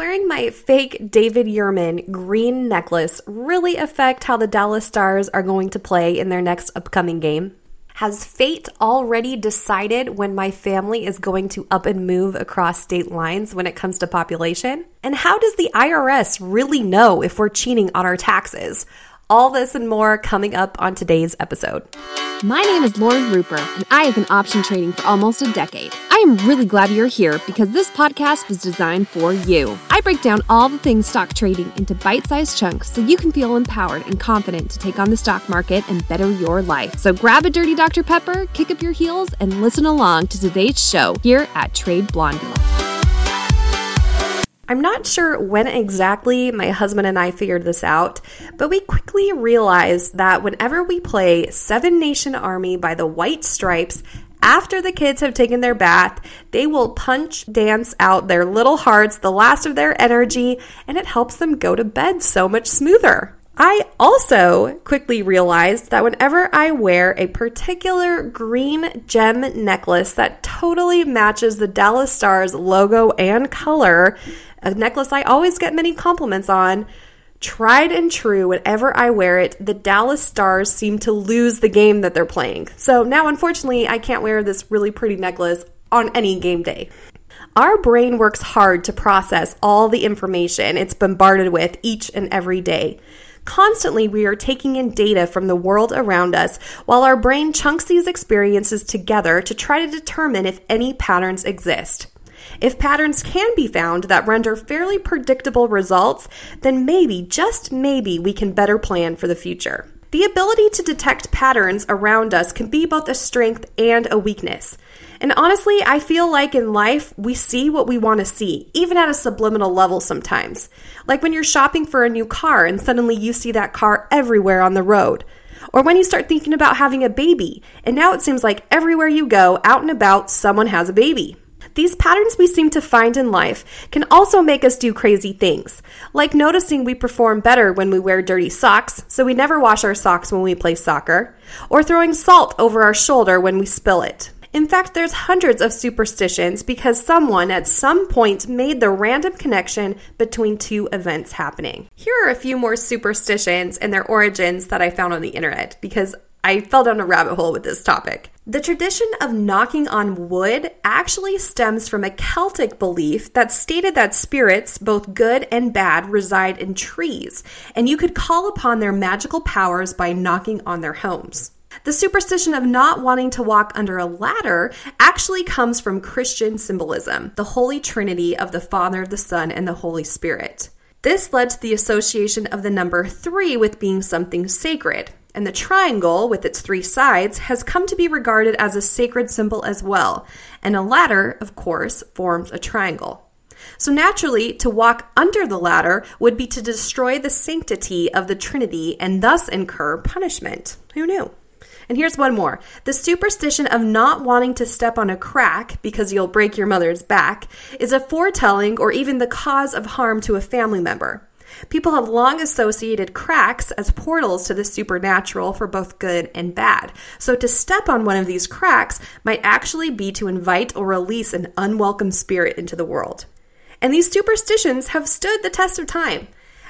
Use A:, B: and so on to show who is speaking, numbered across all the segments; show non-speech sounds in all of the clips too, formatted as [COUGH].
A: wearing my fake David Yurman green necklace really affect how the Dallas Stars are going to play in their next upcoming game? Has fate already decided when my family is going to up and move across state lines when it comes to population? And how does the IRS really know if we're cheating on our taxes? All this and more coming up on today's episode.
B: My name is Lauren Rupert, and I have been option trading for almost a decade. I am really glad you're here because this podcast was designed for you. I break down all the things stock trading into bite sized chunks so you can feel empowered and confident to take on the stock market and better your life. So grab a dirty Dr. Pepper, kick up your heels, and listen along to today's show here at Trade Blondie.
A: I'm not sure when exactly my husband and I figured this out, but we quickly realized that whenever we play Seven Nation Army by the White Stripes, after the kids have taken their bath, they will punch dance out their little hearts, the last of their energy, and it helps them go to bed so much smoother. I also quickly realized that whenever I wear a particular green gem necklace that totally matches the Dallas Stars logo and color, a necklace I always get many compliments on, tried and true, whenever I wear it, the Dallas Stars seem to lose the game that they're playing. So now, unfortunately, I can't wear this really pretty necklace on any game day. Our brain works hard to process all the information it's bombarded with each and every day. Constantly, we are taking in data from the world around us while our brain chunks these experiences together to try to determine if any patterns exist. If patterns can be found that render fairly predictable results, then maybe, just maybe, we can better plan for the future. The ability to detect patterns around us can be both a strength and a weakness. And honestly, I feel like in life, we see what we want to see, even at a subliminal level sometimes. Like when you're shopping for a new car and suddenly you see that car everywhere on the road. Or when you start thinking about having a baby, and now it seems like everywhere you go, out and about, someone has a baby. These patterns we seem to find in life can also make us do crazy things, like noticing we perform better when we wear dirty socks, so we never wash our socks when we play soccer, or throwing salt over our shoulder when we spill it. In fact, there's hundreds of superstitions because someone at some point made the random connection between two events happening. Here are a few more superstitions and their origins that I found on the internet because I fell down a rabbit hole with this topic. The tradition of knocking on wood actually stems from a Celtic belief that stated that spirits, both good and bad, reside in trees, and you could call upon their magical powers by knocking on their homes. The superstition of not wanting to walk under a ladder actually comes from Christian symbolism, the Holy Trinity of the Father, the Son, and the Holy Spirit. This led to the association of the number three with being something sacred. And the triangle, with its three sides, has come to be regarded as a sacred symbol as well. And a ladder, of course, forms a triangle. So naturally, to walk under the ladder would be to destroy the sanctity of the Trinity and thus incur punishment. Who knew? And here's one more the superstition of not wanting to step on a crack because you'll break your mother's back is a foretelling or even the cause of harm to a family member. People have long associated cracks as portals to the supernatural for both good and bad. So to step on one of these cracks might actually be to invite or release an unwelcome spirit into the world. And these superstitions have stood the test of time.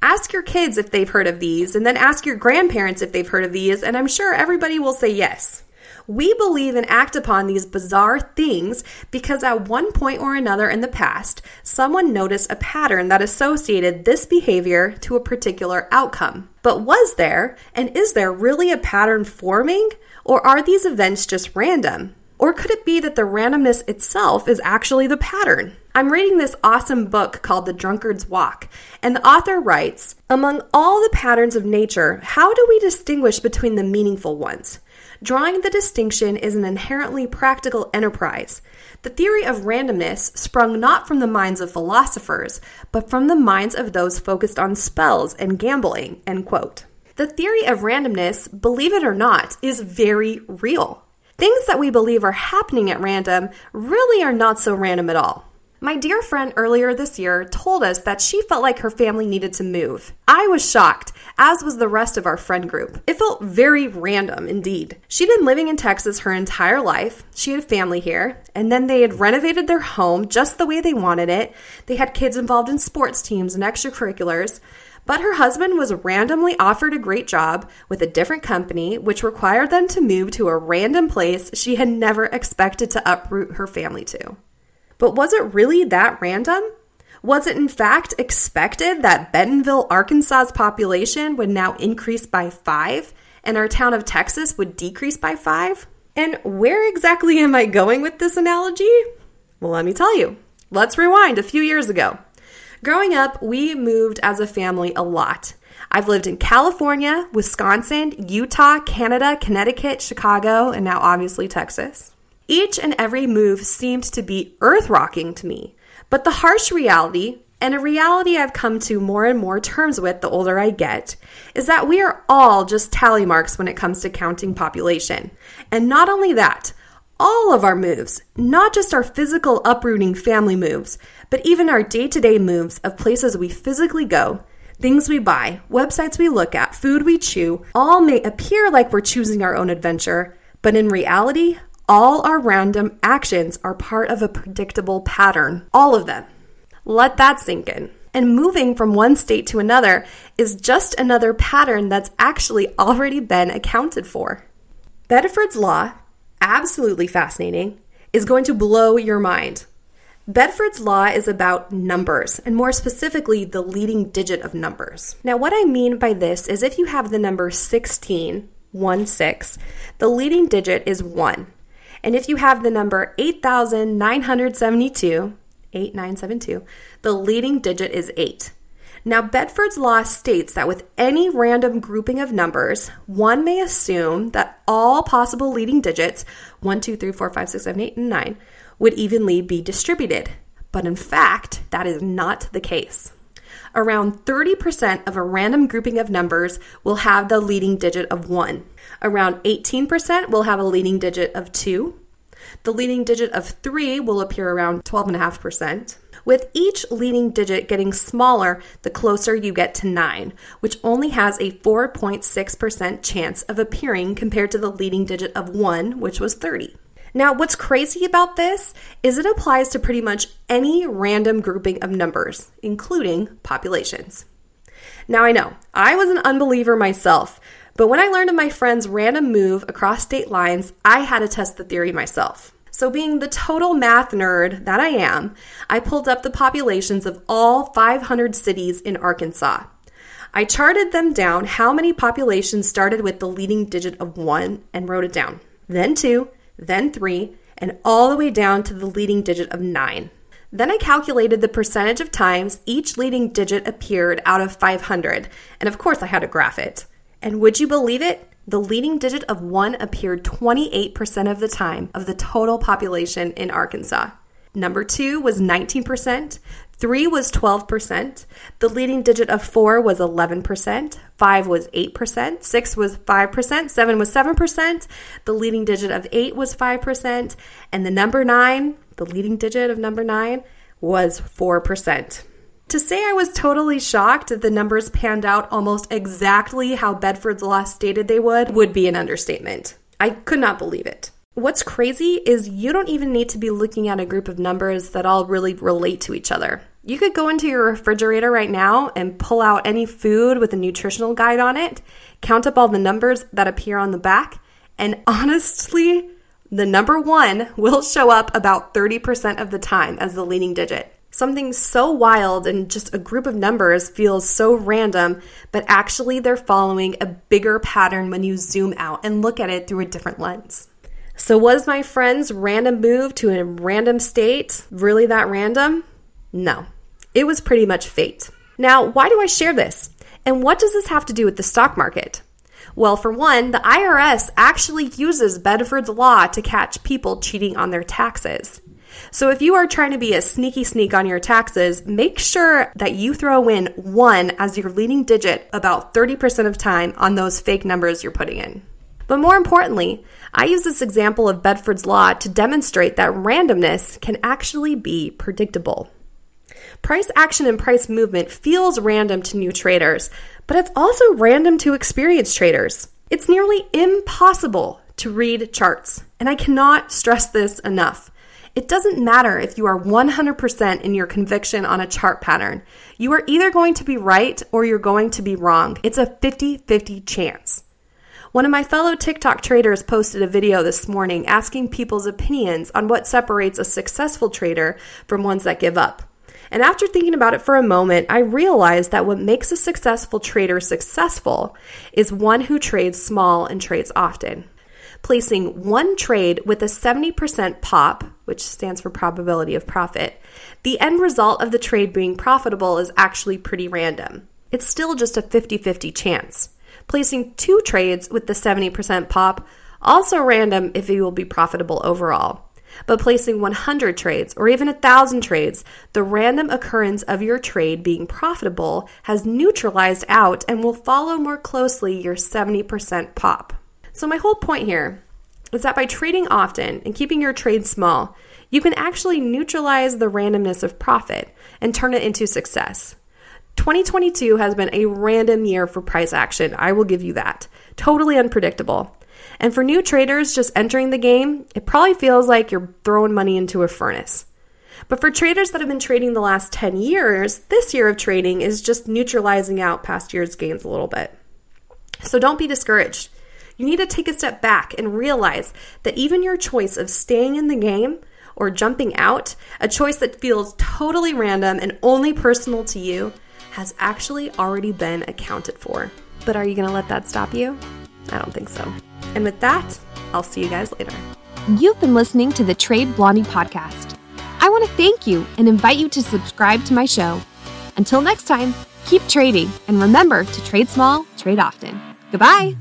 A: Ask your kids if they've heard of these, and then ask your grandparents if they've heard of these, and I'm sure everybody will say yes. We believe and act upon these bizarre things because at one point or another in the past, someone noticed a pattern that associated this behavior to a particular outcome. But was there, and is there really a pattern forming, or are these events just random? Or could it be that the randomness itself is actually the pattern? I'm reading this awesome book called The Drunkard's Walk, and the author writes Among all the patterns of nature, how do we distinguish between the meaningful ones? Drawing the distinction is an inherently practical enterprise. The theory of randomness sprung not from the minds of philosophers, but from the minds of those focused on spells and gambling. End quote. The theory of randomness, believe it or not, is very real. Things that we believe are happening at random really are not so random at all. My dear friend earlier this year told us that she felt like her family needed to move. I was shocked, as was the rest of our friend group. It felt very random indeed. She'd been living in Texas her entire life, she had family here, and then they had renovated their home just the way they wanted it. They had kids involved in sports teams and extracurriculars. But her husband was randomly offered a great job with a different company, which required them to move to a random place she had never expected to uproot her family to. But was it really that random? Was it in fact expected that Bentonville, Arkansas's population would now increase by five and our town of Texas would decrease by five? And where exactly am I going with this analogy? Well, let me tell you. Let's rewind a few years ago. Growing up, we moved as a family a lot. I've lived in California, Wisconsin, Utah, Canada, Connecticut, Chicago, and now obviously Texas. Each and every move seemed to be earth rocking to me. But the harsh reality, and a reality I've come to more and more terms with the older I get, is that we are all just tally marks when it comes to counting population. And not only that, all of our moves, not just our physical uprooting family moves, but even our day to day moves of places we physically go, things we buy, websites we look at, food we chew, all may appear like we're choosing our own adventure, but in reality, all our random actions are part of a predictable pattern. All of them. Let that sink in. And moving from one state to another is just another pattern that's actually already been accounted for. Benford's Law, absolutely fascinating, is going to blow your mind. Benford's Law is about numbers, and more specifically, the leading digit of numbers. Now, what I mean by this is if you have the number 16, 1 6, the leading digit is 1. And if you have the number 8,972, 8972, the leading digit is 8. Now, Benford's law states that with any random grouping of numbers, one may assume that all possible leading digits, 1, 2, 3, 4, 5, 6, 7, 8, and 9, would evenly be distributed. But in fact, that is not the case. Around 30% of a random grouping of numbers will have the leading digit of 1. Around 18% will have a leading digit of 2. The leading digit of 3 will appear around 12.5%. With each leading digit getting smaller the closer you get to 9, which only has a 4.6% chance of appearing compared to the leading digit of 1, which was 30. Now, what's crazy about this is it applies to pretty much any random grouping of numbers, including populations. Now, I know, I was an unbeliever myself, but when I learned of my friend's random move across state lines, I had to test the theory myself. So, being the total math nerd that I am, I pulled up the populations of all 500 cities in Arkansas. I charted them down how many populations started with the leading digit of 1 and wrote it down. Then 2, then 3, and all the way down to the leading digit of 9. Then I calculated the percentage of times each leading digit appeared out of 500, and of course I had to graph it. And would you believe it? The leading digit of 1 appeared 28% of the time of the total population in Arkansas. Number 2 was 19%, 3 was 12%, the leading digit of 4 was 11%, 5 was 8%, 6 was 5%, 7 was 7%, the leading digit of 8 was 5%, and the number 9, the leading digit of number 9, was 4%. To say I was totally shocked that the numbers panned out almost exactly how Benford's Law stated they would would be an understatement. I could not believe it. What's crazy is you don't even need to be looking at a group of numbers that all really relate to each other. You could go into your refrigerator right now and pull out any food with a nutritional guide on it, count up all the numbers that appear on the back, and [LAUGHS] honestly, the number one will show up about 30% of the time as the leading digit. Something so wild and just a group of numbers feels so random, but actually they're following a bigger pattern when you zoom out and look at it through a different lens. So, was my friend's random move to a random state really that random? No, it was pretty much fate. Now, why do I share this? And what does this have to do with the stock market? Well, for one, the IRS actually uses Benford's Law to catch people cheating on their taxes. So if you are trying to be a sneaky sneak on your taxes, make sure that you throw in one as your leading digit about 30% of time on those fake numbers you're putting in. But more importantly, I use this example of Benford's Law to demonstrate that randomness can actually be predictable. Price action and price movement feels random to new traders, but it's also random to experienced traders. It's nearly impossible to read charts, and I cannot stress this enough. It doesn't matter if you are 100% in your conviction on a chart pattern. You are either going to be right or you're going to be wrong. It's a 50 50 chance. One of my fellow TikTok traders posted a video this morning asking people's opinions on what separates a successful trader from ones that give up. And after thinking about it for a moment, I realized that what makes a successful trader successful is one who trades small and trades often. Placing one trade with a 70% pop, which stands for probability of profit, the end result of the trade being profitable is actually pretty random. It's still just a 50 50 chance. Placing two trades with the 70% pop, also random if it will be profitable overall. But placing 100 trades or even 1,000 trades, the random occurrence of your trade being profitable has neutralized out and will follow more closely your 70% pop. So, my whole point here is that by trading often and keeping your trades small, you can actually neutralize the randomness of profit and turn it into success. 2022 has been a random year for price action, I will give you that. Totally unpredictable. And for new traders just entering the game, it probably feels like you're throwing money into a furnace. But for traders that have been trading the last 10 years, this year of trading is just neutralizing out past year's gains a little bit. So don't be discouraged. You need to take a step back and realize that even your choice of staying in the game or jumping out, a choice that feels totally random and only personal to you, has actually already been accounted for. But are you going to let that stop you? I don't think so. And with that, I'll see you guys later.
B: You've been listening to the Trade Blondie podcast. I want to thank you and invite you to subscribe to my show. Until next time, keep trading and remember to trade small, trade often. Goodbye.